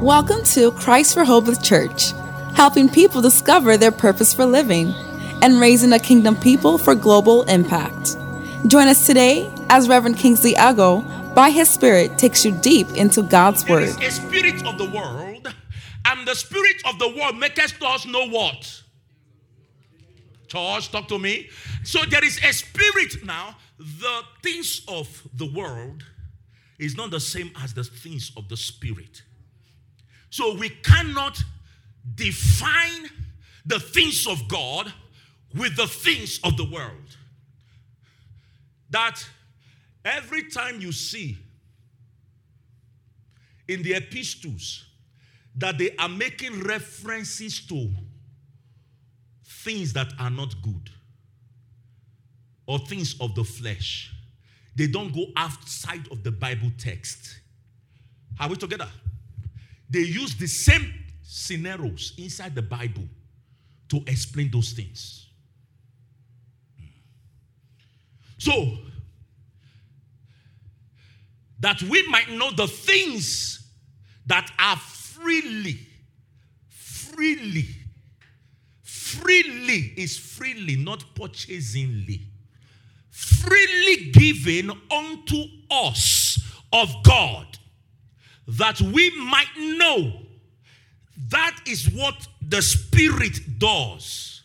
Welcome to Christ for Hope with Church, helping people discover their purpose for living and raising a kingdom people for global impact. Join us today as Reverend Kingsley Ago, by his Spirit, takes you deep into God's There Word. is a spirit of the world, and the spirit of the world maketh us know what? Church, talk to me. So there is a spirit now. The things of the world is not the same as the things of the spirit. So we cannot define the things of God with the things of the world. That every time you see in the epistles that they are making references to things that are not good or things of the flesh. They don't go outside of the Bible text. Are we together? They use the same scenarios inside the Bible to explain those things. Hmm. So, that we might know the things that are freely, freely, freely is freely, not purchasingly, freely given unto us of God, that we might know. That is what the Spirit does.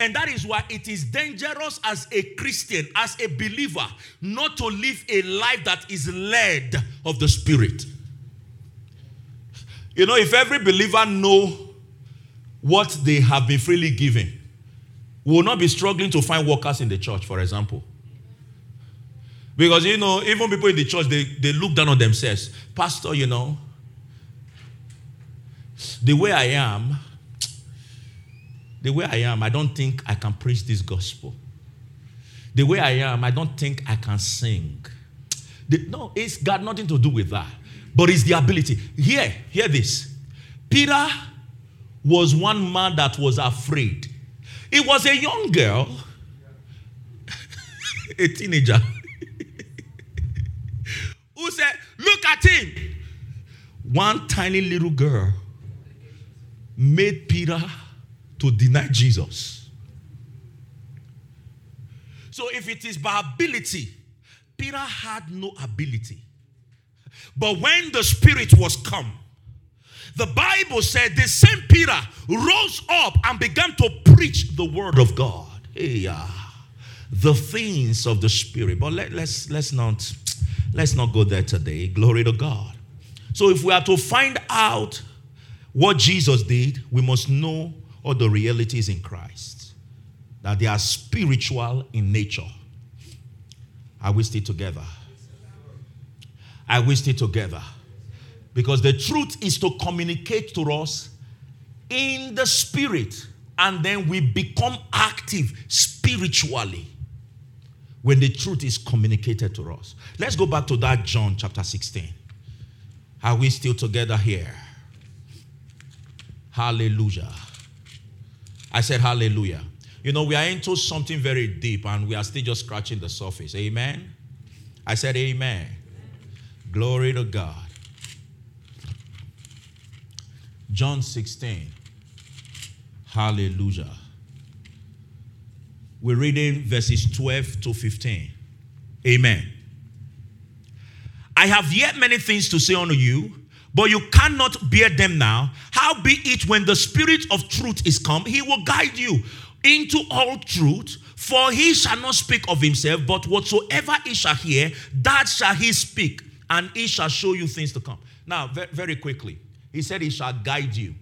And that is why it is dangerous as a Christian, as a believer, not to live a life that is led of the Spirit. You know, if every believer know what they have been freely given, we will not be struggling to find workers in the church, for example. Because, you know, even people in the church, they, they look down on themselves. Pastor, you know, the way I am, the way I am, I don't think I can preach this gospel. The way I am, I don't think I can sing. The- no, it's got nothing to do with that. But it's the ability. Here, hear this. Peter was one man that was afraid. It was a young girl, a teenager, who said, Look at him. One tiny little girl made Peter to deny Jesus. So if it is by ability, Peter had no ability. But when the Spirit was come, the Bible said the same Peter rose up and began to preach the word of God. Hey, uh, the things of the Spirit. But let, let's let's not let's not go there today. Glory to God. So if we are to find out what Jesus did, we must know all the realities in Christ. That they are spiritual in nature. Are we still together? Are we still together? Because the truth is to communicate to us in the spirit, and then we become active spiritually when the truth is communicated to us. Let's go back to that John chapter 16. Are we still together here? Hallelujah. I said hallelujah. You know, we are into something very deep and we are still just scratching the surface. Amen. I said amen. Glory to God. John 16. Hallelujah. We're reading verses 12 to 15. Amen. I have yet many things to say unto you, but you cannot bear them now. How be it when the Spirit of truth is come, he will guide you into all truth. For he shall not speak of himself, but whatsoever he shall hear, that shall he speak, and he shall show you things to come. Now, very quickly, he said he shall guide you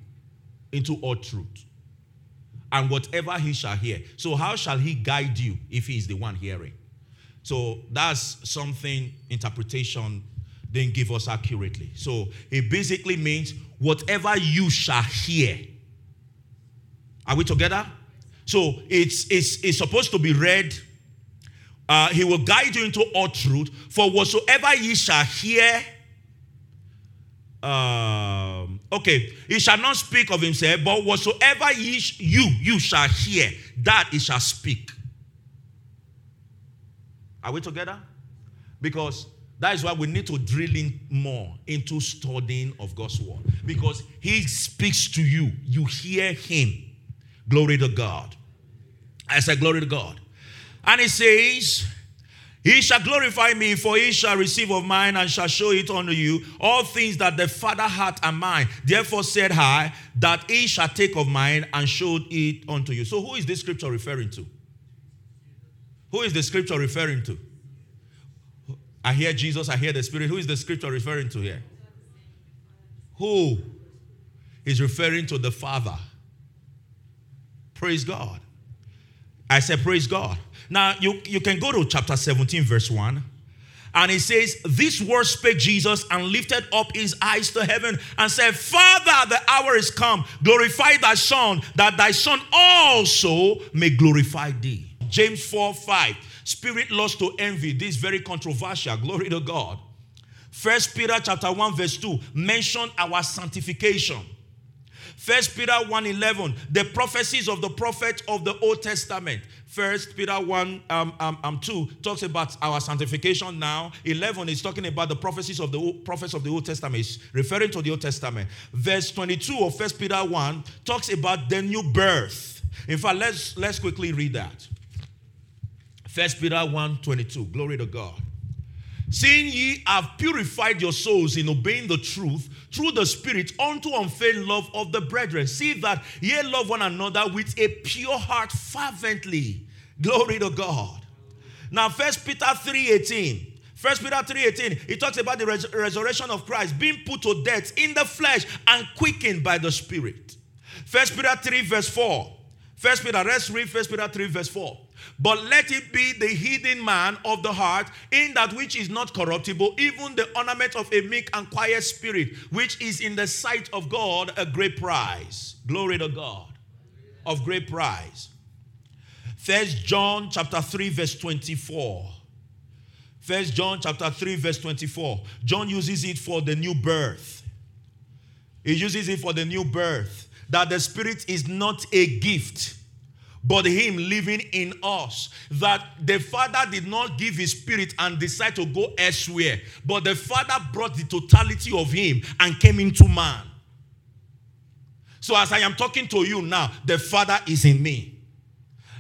into all truth. And whatever he shall hear. So, how shall he guide you if he is the one hearing? So that's something interpretation didn't give us accurately. So it basically means whatever you shall hear. Are we together? So it's it's, it's supposed to be read. Uh, he will guide you into all truth. For whatsoever ye shall hear. Um, okay, he shall not speak of himself, but whatsoever sh- you you shall hear, that he shall speak. Are we together? Because That is why we need to drill in more into studying of God's word because He speaks to you. You hear Him. Glory to God. I said, Glory to God. And He says, He shall glorify me, for He shall receive of mine and shall show it unto you. All things that the Father hath are mine. Therefore said I, that He shall take of mine and showed it unto you. So, who is this scripture referring to? Who is the scripture referring to? I hear Jesus, I hear the Spirit. Who is the scripture referring to here? Who is referring to the Father? Praise God. I said, Praise God. Now, you, you can go to chapter 17, verse 1. And it says, This word spake Jesus and lifted up his eyes to heaven and said, Father, the hour is come. Glorify thy Son, that thy Son also may glorify thee. James 4 5. Spirit lost to envy. This is very controversial. Glory to God. First Peter chapter 1, verse 2 mention our sanctification. First Peter 1 11, the prophecies of the prophet of the Old Testament. First Peter 1 um, um, um, 2 talks about our sanctification now. 11 is talking about the prophecies of the old, prophets of the Old Testament, it's referring to the Old Testament. Verse 22 of First Peter 1 talks about the new birth. In fact, let's let's quickly read that. First Peter 1 22. Glory to God. Seeing ye have purified your souls in obeying the truth through the Spirit unto unfailing love of the brethren. See that ye love one another with a pure heart fervently. Glory to God. Now, First Peter 3 18. First Peter 3:18, it talks about the res- resurrection of Christ being put to death in the flesh and quickened by the Spirit. First Peter 3, verse 4. First Peter, let's read First Peter 3, verse 4. But let it be the hidden man of the heart, in that which is not corruptible, even the ornament of a meek and quiet spirit, which is in the sight of God a great prize. Glory to God. Of great prize. First John chapter 3, verse 24. First John chapter 3, verse 24. John uses it for the new birth. He uses it for the new birth. That the spirit is not a gift but him living in us. That the Father did not give his spirit and decide to go elsewhere, but the Father brought the totality of him and came into man. So, as I am talking to you now, the Father is in me.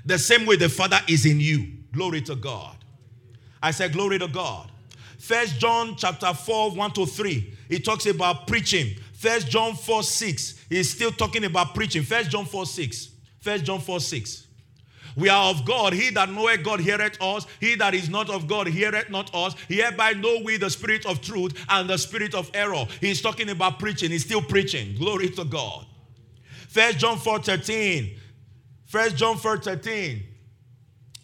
The same way the Father is in you. Glory to God. I said, Glory to God. First John chapter 4, 1 to 3. It talks about preaching. First John 4, 6. He's still talking about preaching. First John 4, 6. First John 4 6. We are of God. He that knoweth God heareth us. He that is not of God heareth not us. Hereby know we the spirit of truth and the spirit of error. He's talking about preaching. He's still preaching. Glory to God. First John 4 13. First John 4 13.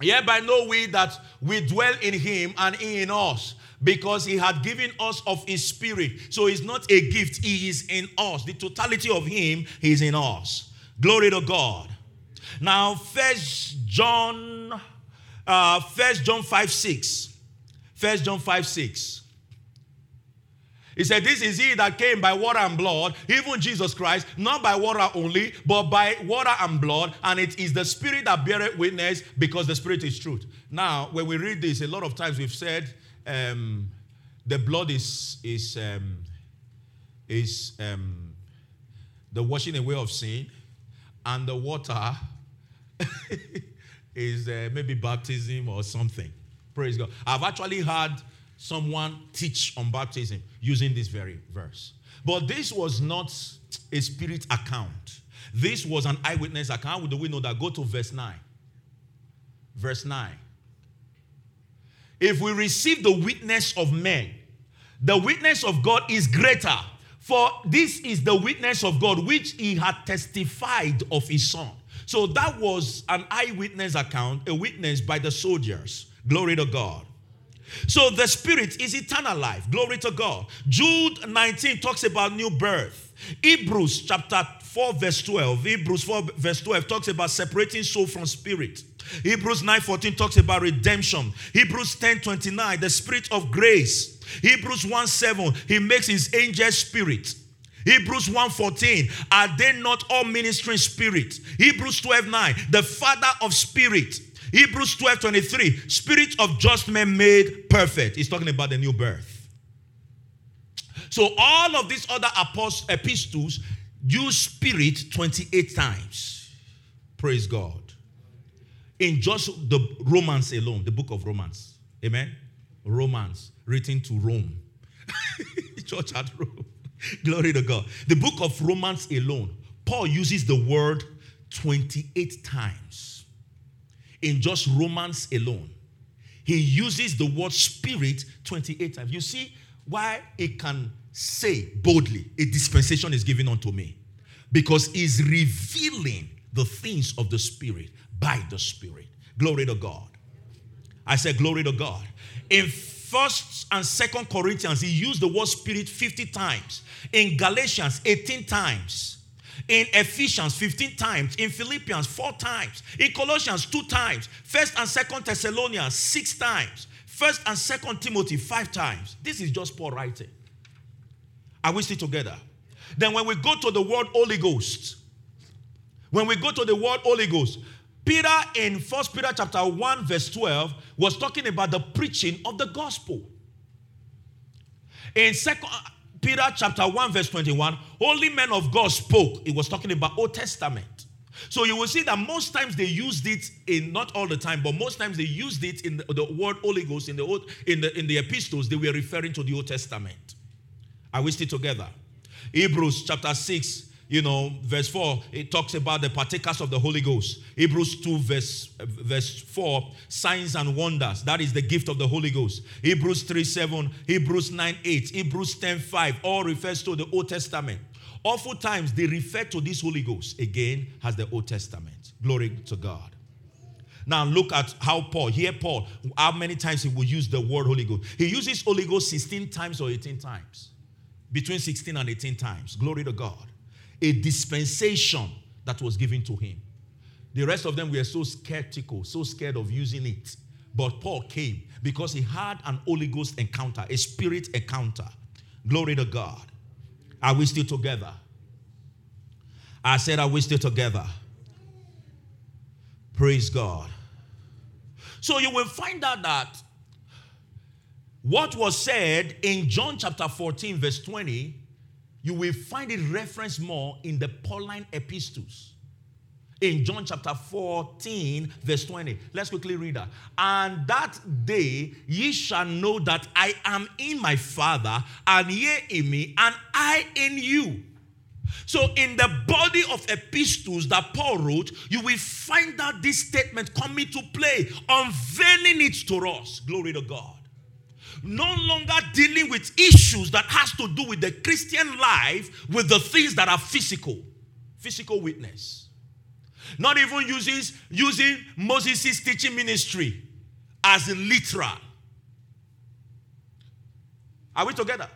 Hereby know we that we dwell in him and he in us because he had given us of his spirit. So it's not a gift, he is in us. The totality of him is in us. Glory to God. Now, First John, uh, First John 5 6. First John 5 6. He said, This is he that came by water and blood, even Jesus Christ, not by water only, but by water and blood. And it is the Spirit that beareth witness because the Spirit is truth. Now, when we read this, a lot of times we've said um, the blood is, is, um, is um, the washing away of sin, and the water is uh, maybe baptism or something. Praise God. I've actually had someone teach on baptism using this very verse. But this was not a spirit account. This was an eyewitness account. Do we know that? Go to verse 9. Verse 9. If we receive the witness of men, the witness of God is greater. For this is the witness of God which he had testified of his son. So that was an eyewitness account, a witness by the soldiers. Glory to God. So the spirit is eternal life. Glory to God. Jude 19 talks about new birth. Hebrews chapter 4 verse 12. Hebrews 4 verse 12 talks about separating soul from spirit. Hebrews 9:14 talks about redemption. Hebrews 10:29 the spirit of grace. Hebrews 1 7 he makes his angel spirit. Hebrews 1:14 are they not all ministering spirit Hebrews 12:9 the father of spirit Hebrews 12:23 spirit of just men made perfect he's talking about the new birth So all of these other apostles, epistles use spirit 28 times. Praise God. In just the Romans alone, the book of Romans. Amen. Romans, written to Rome. Church at Rome. Glory to God. The book of Romans alone, Paul uses the word 28 times. In just Romans alone, he uses the word spirit 28 times. You see why it can say boldly, a dispensation is given unto me. Because he's revealing the things of the spirit by the spirit. Glory to God. I said, Glory to God. In first and second Corinthians, he used the word spirit 50 times. In Galatians, 18 times. In Ephesians, 15 times. In Philippians, 4 times. In Colossians, 2 times. First and second Thessalonians, 6 times. First and second Timothy, 5 times. This is just Paul writing. Are we still together? Then when we go to the word Holy Ghost, when we go to the word Holy Ghost, Peter in First Peter chapter 1 verse 12 was talking about the preaching of the gospel. In Second Peter chapter 1 verse 21, holy men of God spoke. It was talking about Old Testament. So you will see that most times they used it in not all the time, but most times they used it in the, the word Holy Ghost in the old, in the in the epistles. They were referring to the Old Testament. Are we still together? Hebrews chapter 6 you know, verse 4, it talks about the partakers of the Holy Ghost. Hebrews 2, verse, verse 4, signs and wonders. That is the gift of the Holy Ghost. Hebrews 3, 7, Hebrews 9, 8, Hebrews 10, 5, all refers to the Old Testament. Oftentimes, they refer to this Holy Ghost again as the Old Testament. Glory to God. Now look at how Paul, here Paul, how many times he will use the word Holy Ghost. He uses Holy Ghost 16 times or 18 times. Between 16 and 18 times. Glory to God a dispensation that was given to him. The rest of them were so skeptical, so scared of using it. But Paul came because he had an Holy Ghost encounter, a spirit encounter. Glory to God. Are we still together? I said, Are we still together? Praise God. So you will find out that what was said in John chapter 14, verse 20, you will find it referenced more in the Pauline epistles. In John chapter 14, verse 20. Let's quickly read that. And that day ye shall know that I am in my Father, and ye in me, and I in you. So, in the body of epistles that Paul wrote, you will find that this statement coming to play, unveiling it to us. Glory to God no longer dealing with issues that has to do with the Christian life with the things that are physical, physical witness. Not even using, using Moses' teaching ministry as literal. Are we together?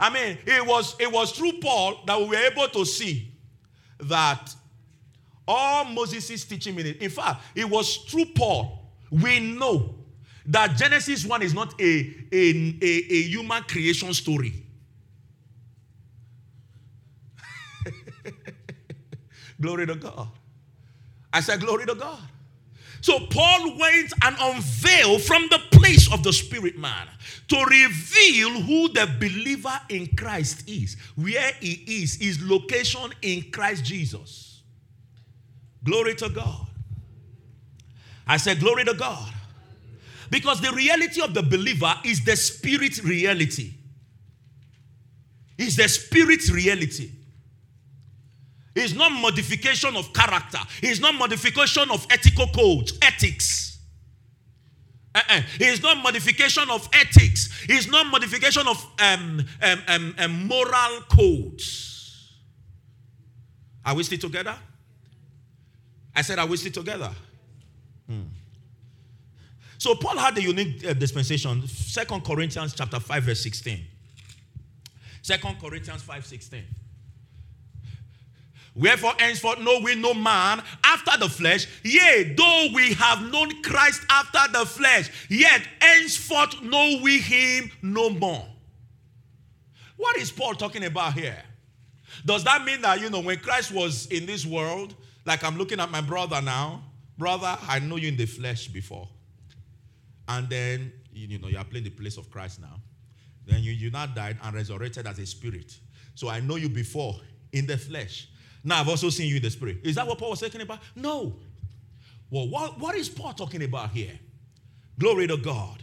I mean, it was it was through Paul that we were able to see that all Moses' teaching ministry. In fact, it was through Paul we know that Genesis 1 is not a, a, a, a human creation story. glory to God. I said, Glory to God. So Paul went and unveiled from the place of the spirit man to reveal who the believer in Christ is, where he is, his location in Christ Jesus. Glory to God. I said, Glory to God. Because the reality of the believer is the spirit reality. Is the spirit reality. It's not modification of character. It's not modification of ethical codes, ethics. Uh-uh. It's not modification of ethics. It's not modification of um, um, um, um, moral codes. Are we still together? I said, Are we still together? Hmm. So Paul had a unique uh, dispensation. Second Corinthians chapter 5 verse 16. Second Corinthians 5 16. Wherefore, henceforth, know we no man after the flesh. Yea, though we have known Christ after the flesh, yet henceforth know we him no more. What is Paul talking about here? Does that mean that, you know, when Christ was in this world, like I'm looking at my brother now, brother, I know you in the flesh before and then you know you are playing the place of Christ now. Then you, you now died and resurrected as a spirit. So I know you before in the flesh. Now I've also seen you in the spirit. Is that what Paul was talking about? No. Well, what, what is Paul talking about here? Glory to God.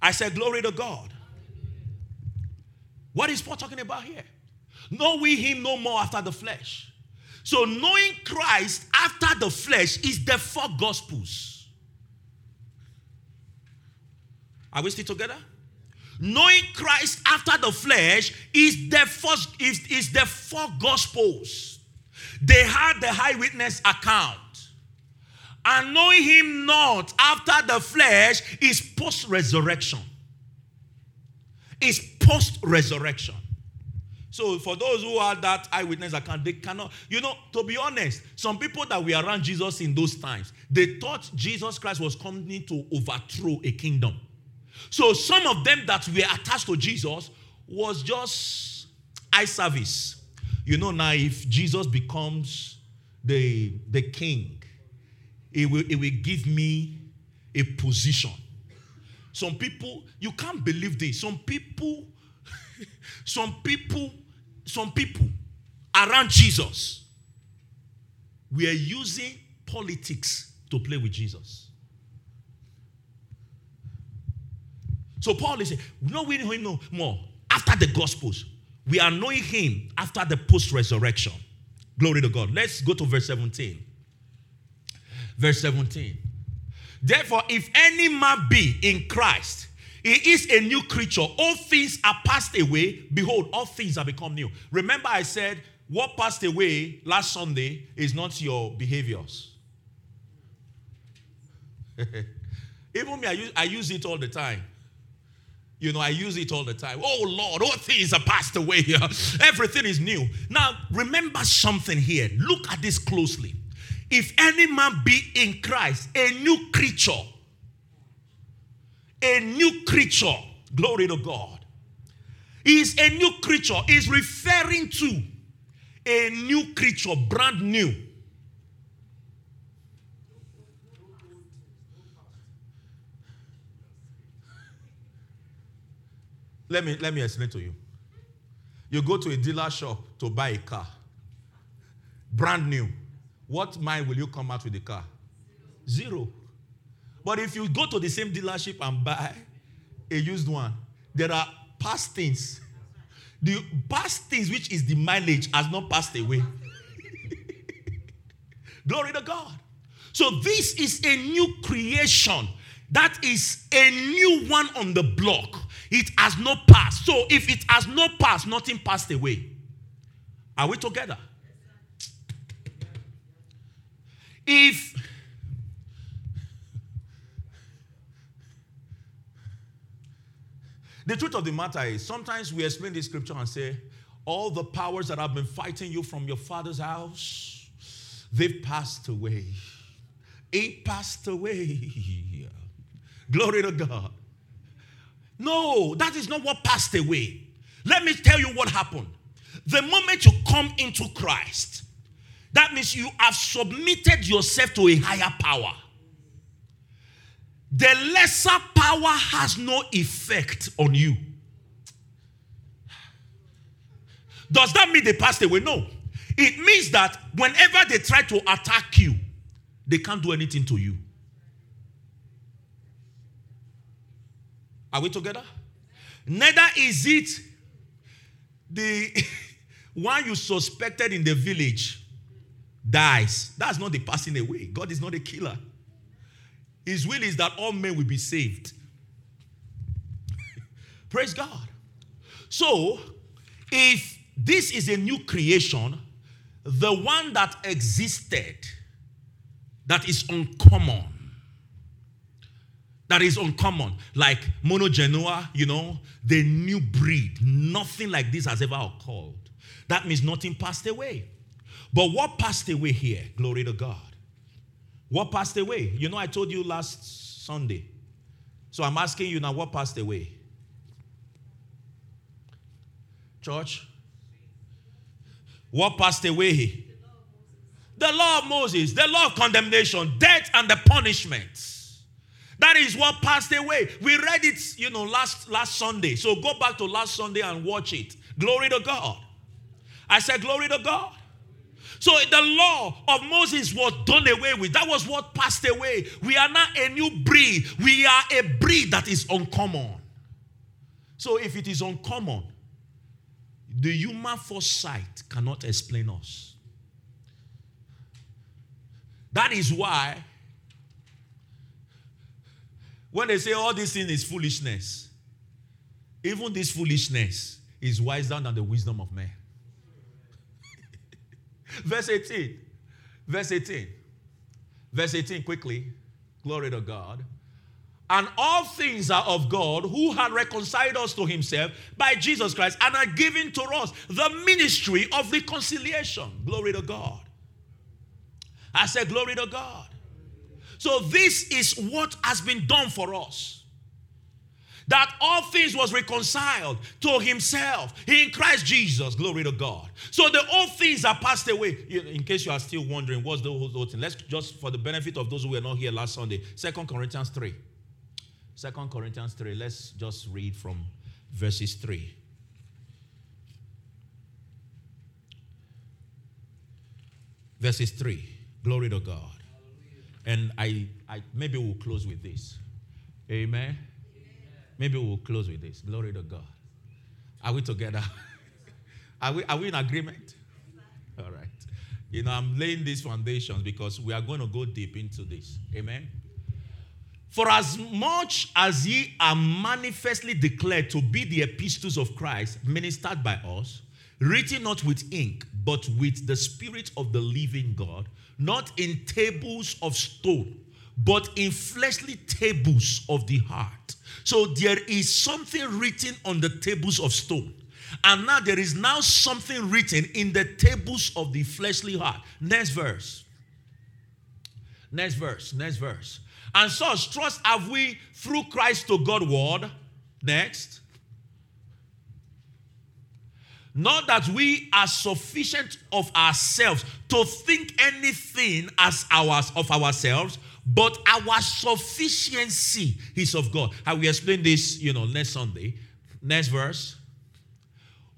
I said, Glory to God. What is Paul talking about here? Know we him no more after the flesh. So knowing Christ after the flesh is the four gospels. Are we still together? Knowing Christ after the flesh is the first is, is the four gospels. They had the high witness account. And knowing him not after the flesh is post resurrection. Is post resurrection. So for those who had that eyewitness account, they cannot, you know, to be honest, some people that were around Jesus in those times, they thought Jesus Christ was coming to overthrow a kingdom. So some of them that were attached to Jesus was just eye service. You know, now if Jesus becomes the, the king, it will, it will give me a position. Some people, you can't believe this. Some people, some people, some people around Jesus were using politics to play with Jesus. So Paul is saying, no, we know him no more. After the Gospels, we are knowing him after the post resurrection. Glory to God. Let's go to verse 17. Verse 17. Therefore, if any man be in Christ, he is a new creature. All things are passed away. Behold, all things are become new. Remember, I said, what passed away last Sunday is not your behaviors. Even me, I use, I use it all the time. You know, I use it all the time. Oh Lord, all things are passed away here. Everything is new. Now, remember something here. Look at this closely. If any man be in Christ, a new creature, a new creature, glory to God, is a new creature, is referring to a new creature, brand new. Let me, let me explain to you. You go to a dealer shop to buy a car, brand new what mile will you come out with the car? Zero. But if you go to the same dealership and buy a used one, there are past things. The past things, which is the mileage, has not passed away. Glory to God. So this is a new creation. That is a new one on the block. It has not passed. So if it has not passed, nothing passed away. Are we together? If the truth of the matter is, sometimes we explain this scripture and say, all the powers that have been fighting you from your father's house, they've passed away. It passed away. Glory to God. No, that is not what passed away. Let me tell you what happened. The moment you come into Christ, that means you have submitted yourself to a higher power. The lesser power has no effect on you. Does that mean they passed away? No. It means that whenever they try to attack you, they can't do anything to you. Are we together? Neither is it the one you suspected in the village dies. That's not the passing away. God is not a killer. His will is that all men will be saved. Praise God. So, if this is a new creation, the one that existed, that is uncommon, that is uncommon, like monogenea, you know, the new breed, nothing like this has ever occurred. That means nothing passed away. But what passed away here? Glory to God. What passed away? You know, I told you last Sunday. So I'm asking you now, what passed away? Church? What passed away? The law of Moses, the law of condemnation, death and the punishments. That is what passed away. We read it, you know, last last Sunday. So go back to last Sunday and watch it. Glory to God. I said, Glory to God. So the law of Moses was done away with. That was what passed away. We are now a new breed. We are a breed that is uncommon. So if it is uncommon, the human foresight cannot explain us. That is why when they say all this thing is foolishness, even this foolishness is wiser than the wisdom of man. Verse 18. Verse 18. Verse 18, quickly. Glory to God. And all things are of God who had reconciled us to himself by Jesus Christ and are given to us the ministry of reconciliation. Glory to God. I said, Glory to God. So, this is what has been done for us that all things was reconciled to himself in Christ Jesus. Glory to God. So the old things are passed away. In case you are still wondering, what's the old thing? Let's just, for the benefit of those who were not here last Sunday, Second Corinthians 3. Second Corinthians 3. Let's just read from verses 3. Verses 3. Glory to God. And I, I maybe we'll close with this. Amen. Maybe we'll close with this. Glory to God. Are we together? are, we, are we in agreement? All right. You know, I'm laying these foundations because we are going to go deep into this. Amen. For as much as ye are manifestly declared to be the epistles of Christ, ministered by us, written not with ink, but with the Spirit of the living God, not in tables of stone, but in fleshly tables of the heart. So there is something written on the tables of stone. And now there is now something written in the tables of the fleshly heart. Next verse. Next verse. Next verse. And so trust have we through Christ to God word. Next. Not that we are sufficient of ourselves to think anything as ours of ourselves, but our sufficiency is of God. I will explain this, you know, next Sunday. Next verse.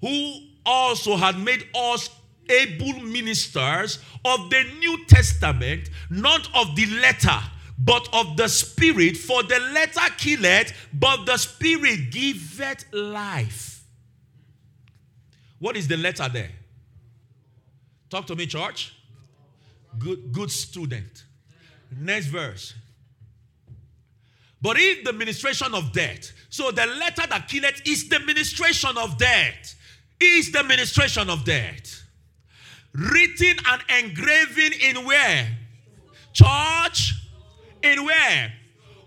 Who also had made us able ministers of the New Testament, not of the letter, but of the Spirit. For the letter killeth, but the Spirit giveth life. What is the letter there? Talk to me, church. Good, good student. Next verse. But if the ministration of death, so the letter that killeth is the ministration of death, is the ministration of death. Written and engraving in where? Church, in where?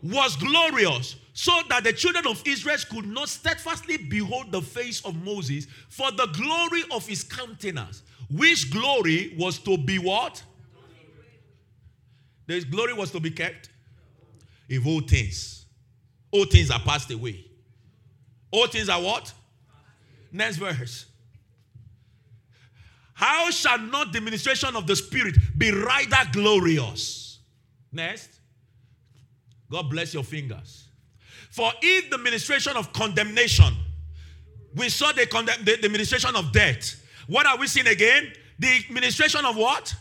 Was glorious, so that the children of Israel could not steadfastly behold the face of Moses for the glory of his countenance, which glory was to be what? This glory was to be kept. If all things, all things are passed away. All things are what? Next verse. How shall not the ministration of the Spirit be rather glorious? Next. God bless your fingers. For if the ministration of condemnation, we saw the, the, the ministration of death. What are we seeing again? The ministration of what?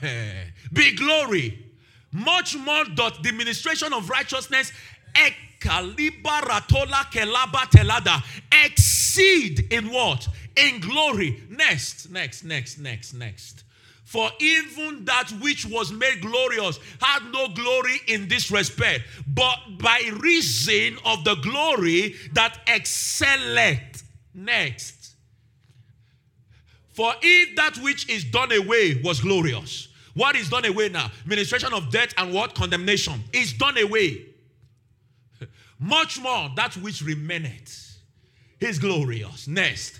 be glory. Much more doth the ministration of righteousness exceed in what? In glory. Next, next, next, next, next. For even that which was made glorious had no glory in this respect, but by reason of the glory that excelleth. Next. For if that which is done away was glorious, what is done away now? Ministration of death and what? Condemnation is done away. Much more that which remaineth is glorious. Next.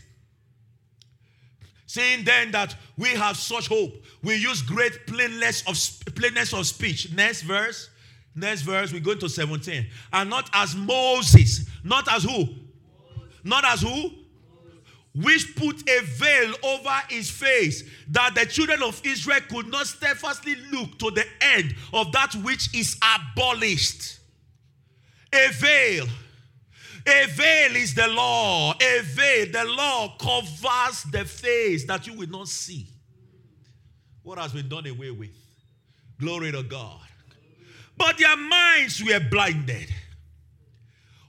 Saying then that we have such hope, we use great plainness of plainness of speech. Next verse. Next verse, we go into 17. And not as Moses, not as who? Not as who? which put a veil over his face, that the children of Israel could not steadfastly look to the end of that which is abolished. A veil. A veil is the law. A veil, the law covers the face that you will not see. What has been done away with? Glory to God. But their minds were blinded.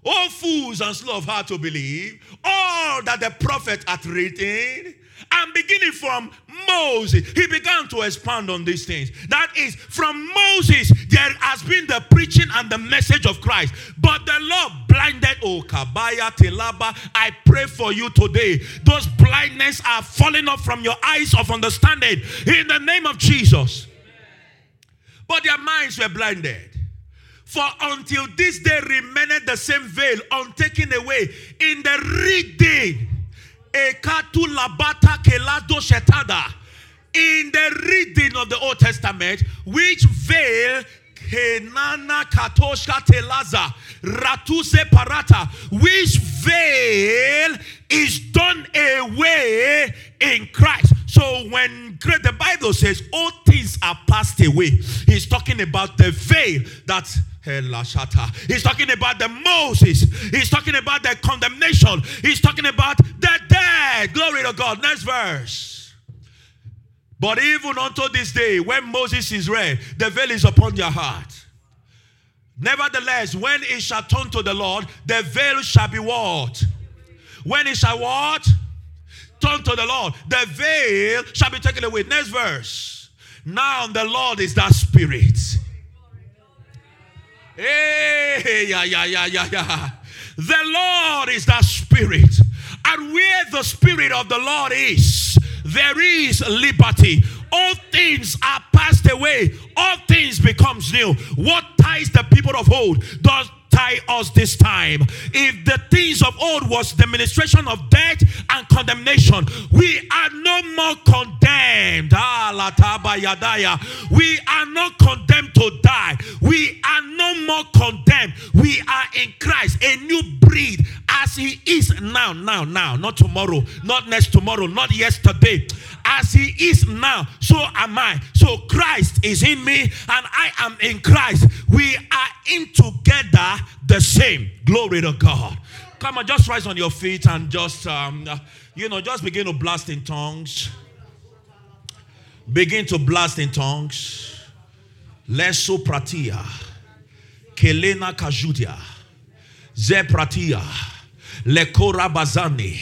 All fools and slow of heart to believe all that the prophet had written. And beginning from Moses, he began to expand on these things. That is, from Moses, there has been the preaching and the message of Christ. But the Lord blinded, oh Kabaya Telaba. I pray for you today. Those blindness are falling off from your eyes of understanding in the name of Jesus. But their minds were blinded. For until this day remained the same veil untaken away in the reading. In the reading of the Old Testament, which veil Kenana Katoshka Telaza Ratuse Parata, which veil is done away in Christ. So when the Bible says all things are passed away, he's talking about the veil that eh, He's talking about the Moses. He's talking about the condemnation. He's talking about the dead. Glory to God. Next verse. But even unto this day, when Moses is read, the veil is upon their heart. Nevertheless, when it shall turn to the Lord, the veil shall be what? When it shall what? Turn to the Lord, the veil shall be taken away. Next verse. Now the Lord is that spirit. Hey, yeah, yeah, yeah, yeah, yeah. The Lord is that spirit. And where the spirit of the Lord is, there is liberty. All things are passed away. All things becomes new. What ties the people of old does tie us this time. If the things of old was the ministration of death and condemnation, we are no more condemned. Ah, we are not condemned to die. We are no more condemned. We are in Christ, a new breed as he is now, now, now, not tomorrow, not next tomorrow, not yesterday. As he is now, so am I. So Christ is in me, and I am in Christ. We are in together the same. Glory to God. Come on, just rise on your feet and just, um, you know, just begin to blast in tongues. Begin to blast in tongues. Leso pratia. Kelena kajudia. Ze pratia. Lekora bazani.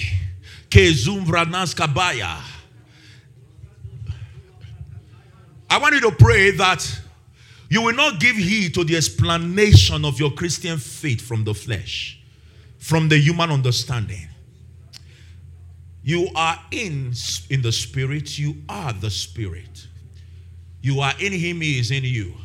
Kezumvranas kabaya. I want you to pray that you will not give heed to the explanation of your Christian faith from the flesh, from the human understanding. You are in, in the spirit, you are the spirit. You are in him, he is in you.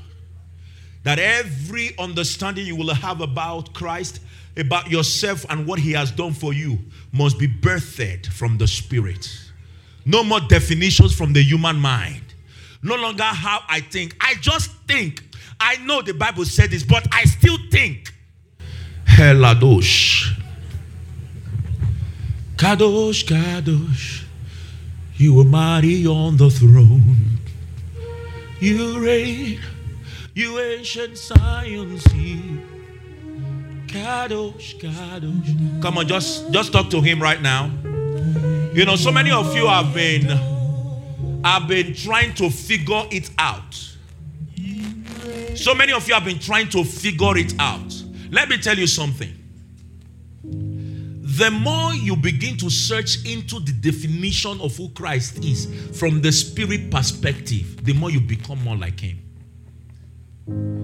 That every understanding you will have about Christ, about yourself, and what he has done for you must be birthed from the spirit. No more definitions from the human mind no longer how I think. I just think. I know the Bible said this, but I still think. Heladosh. Kadosh, Kadosh. You are mighty on the throne. You reign. You ancient science. Kadosh, Kadosh. Come on, just, just talk to him right now. You know, so many of you have been have been trying to figure it out. So many of you have been trying to figure it out. Let me tell you something. The more you begin to search into the definition of who Christ is from the spirit perspective, the more you become more like Him.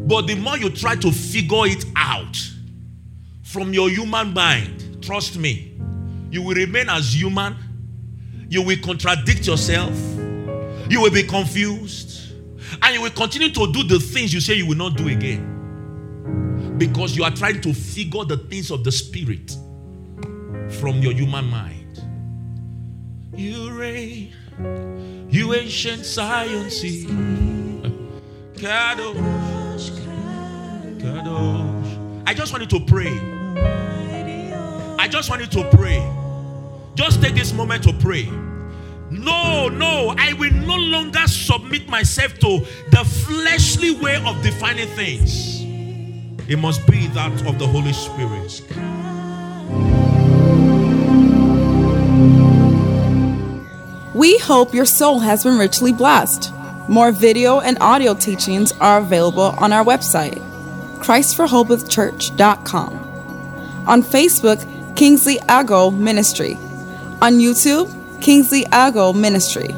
But the more you try to figure it out from your human mind, trust me, you will remain as human. You will contradict yourself you will be confused. And you will continue to do the things you say you will not do again. Because you are trying to figure the things of the spirit from your human mind. You reign, you ancient science. Kadosh, Kadosh. I just wanted to pray. I just wanted to pray. just take this moment to pray. No, no, I will no longer submit myself to the fleshly way of defining things. It must be that of the Holy Spirit. We hope your soul has been richly blessed. More video and audio teachings are available on our website, ChristforHopeWithChurch.com. On Facebook, Kingsley Ago Ministry. On YouTube, Kingsley Ago Ministry.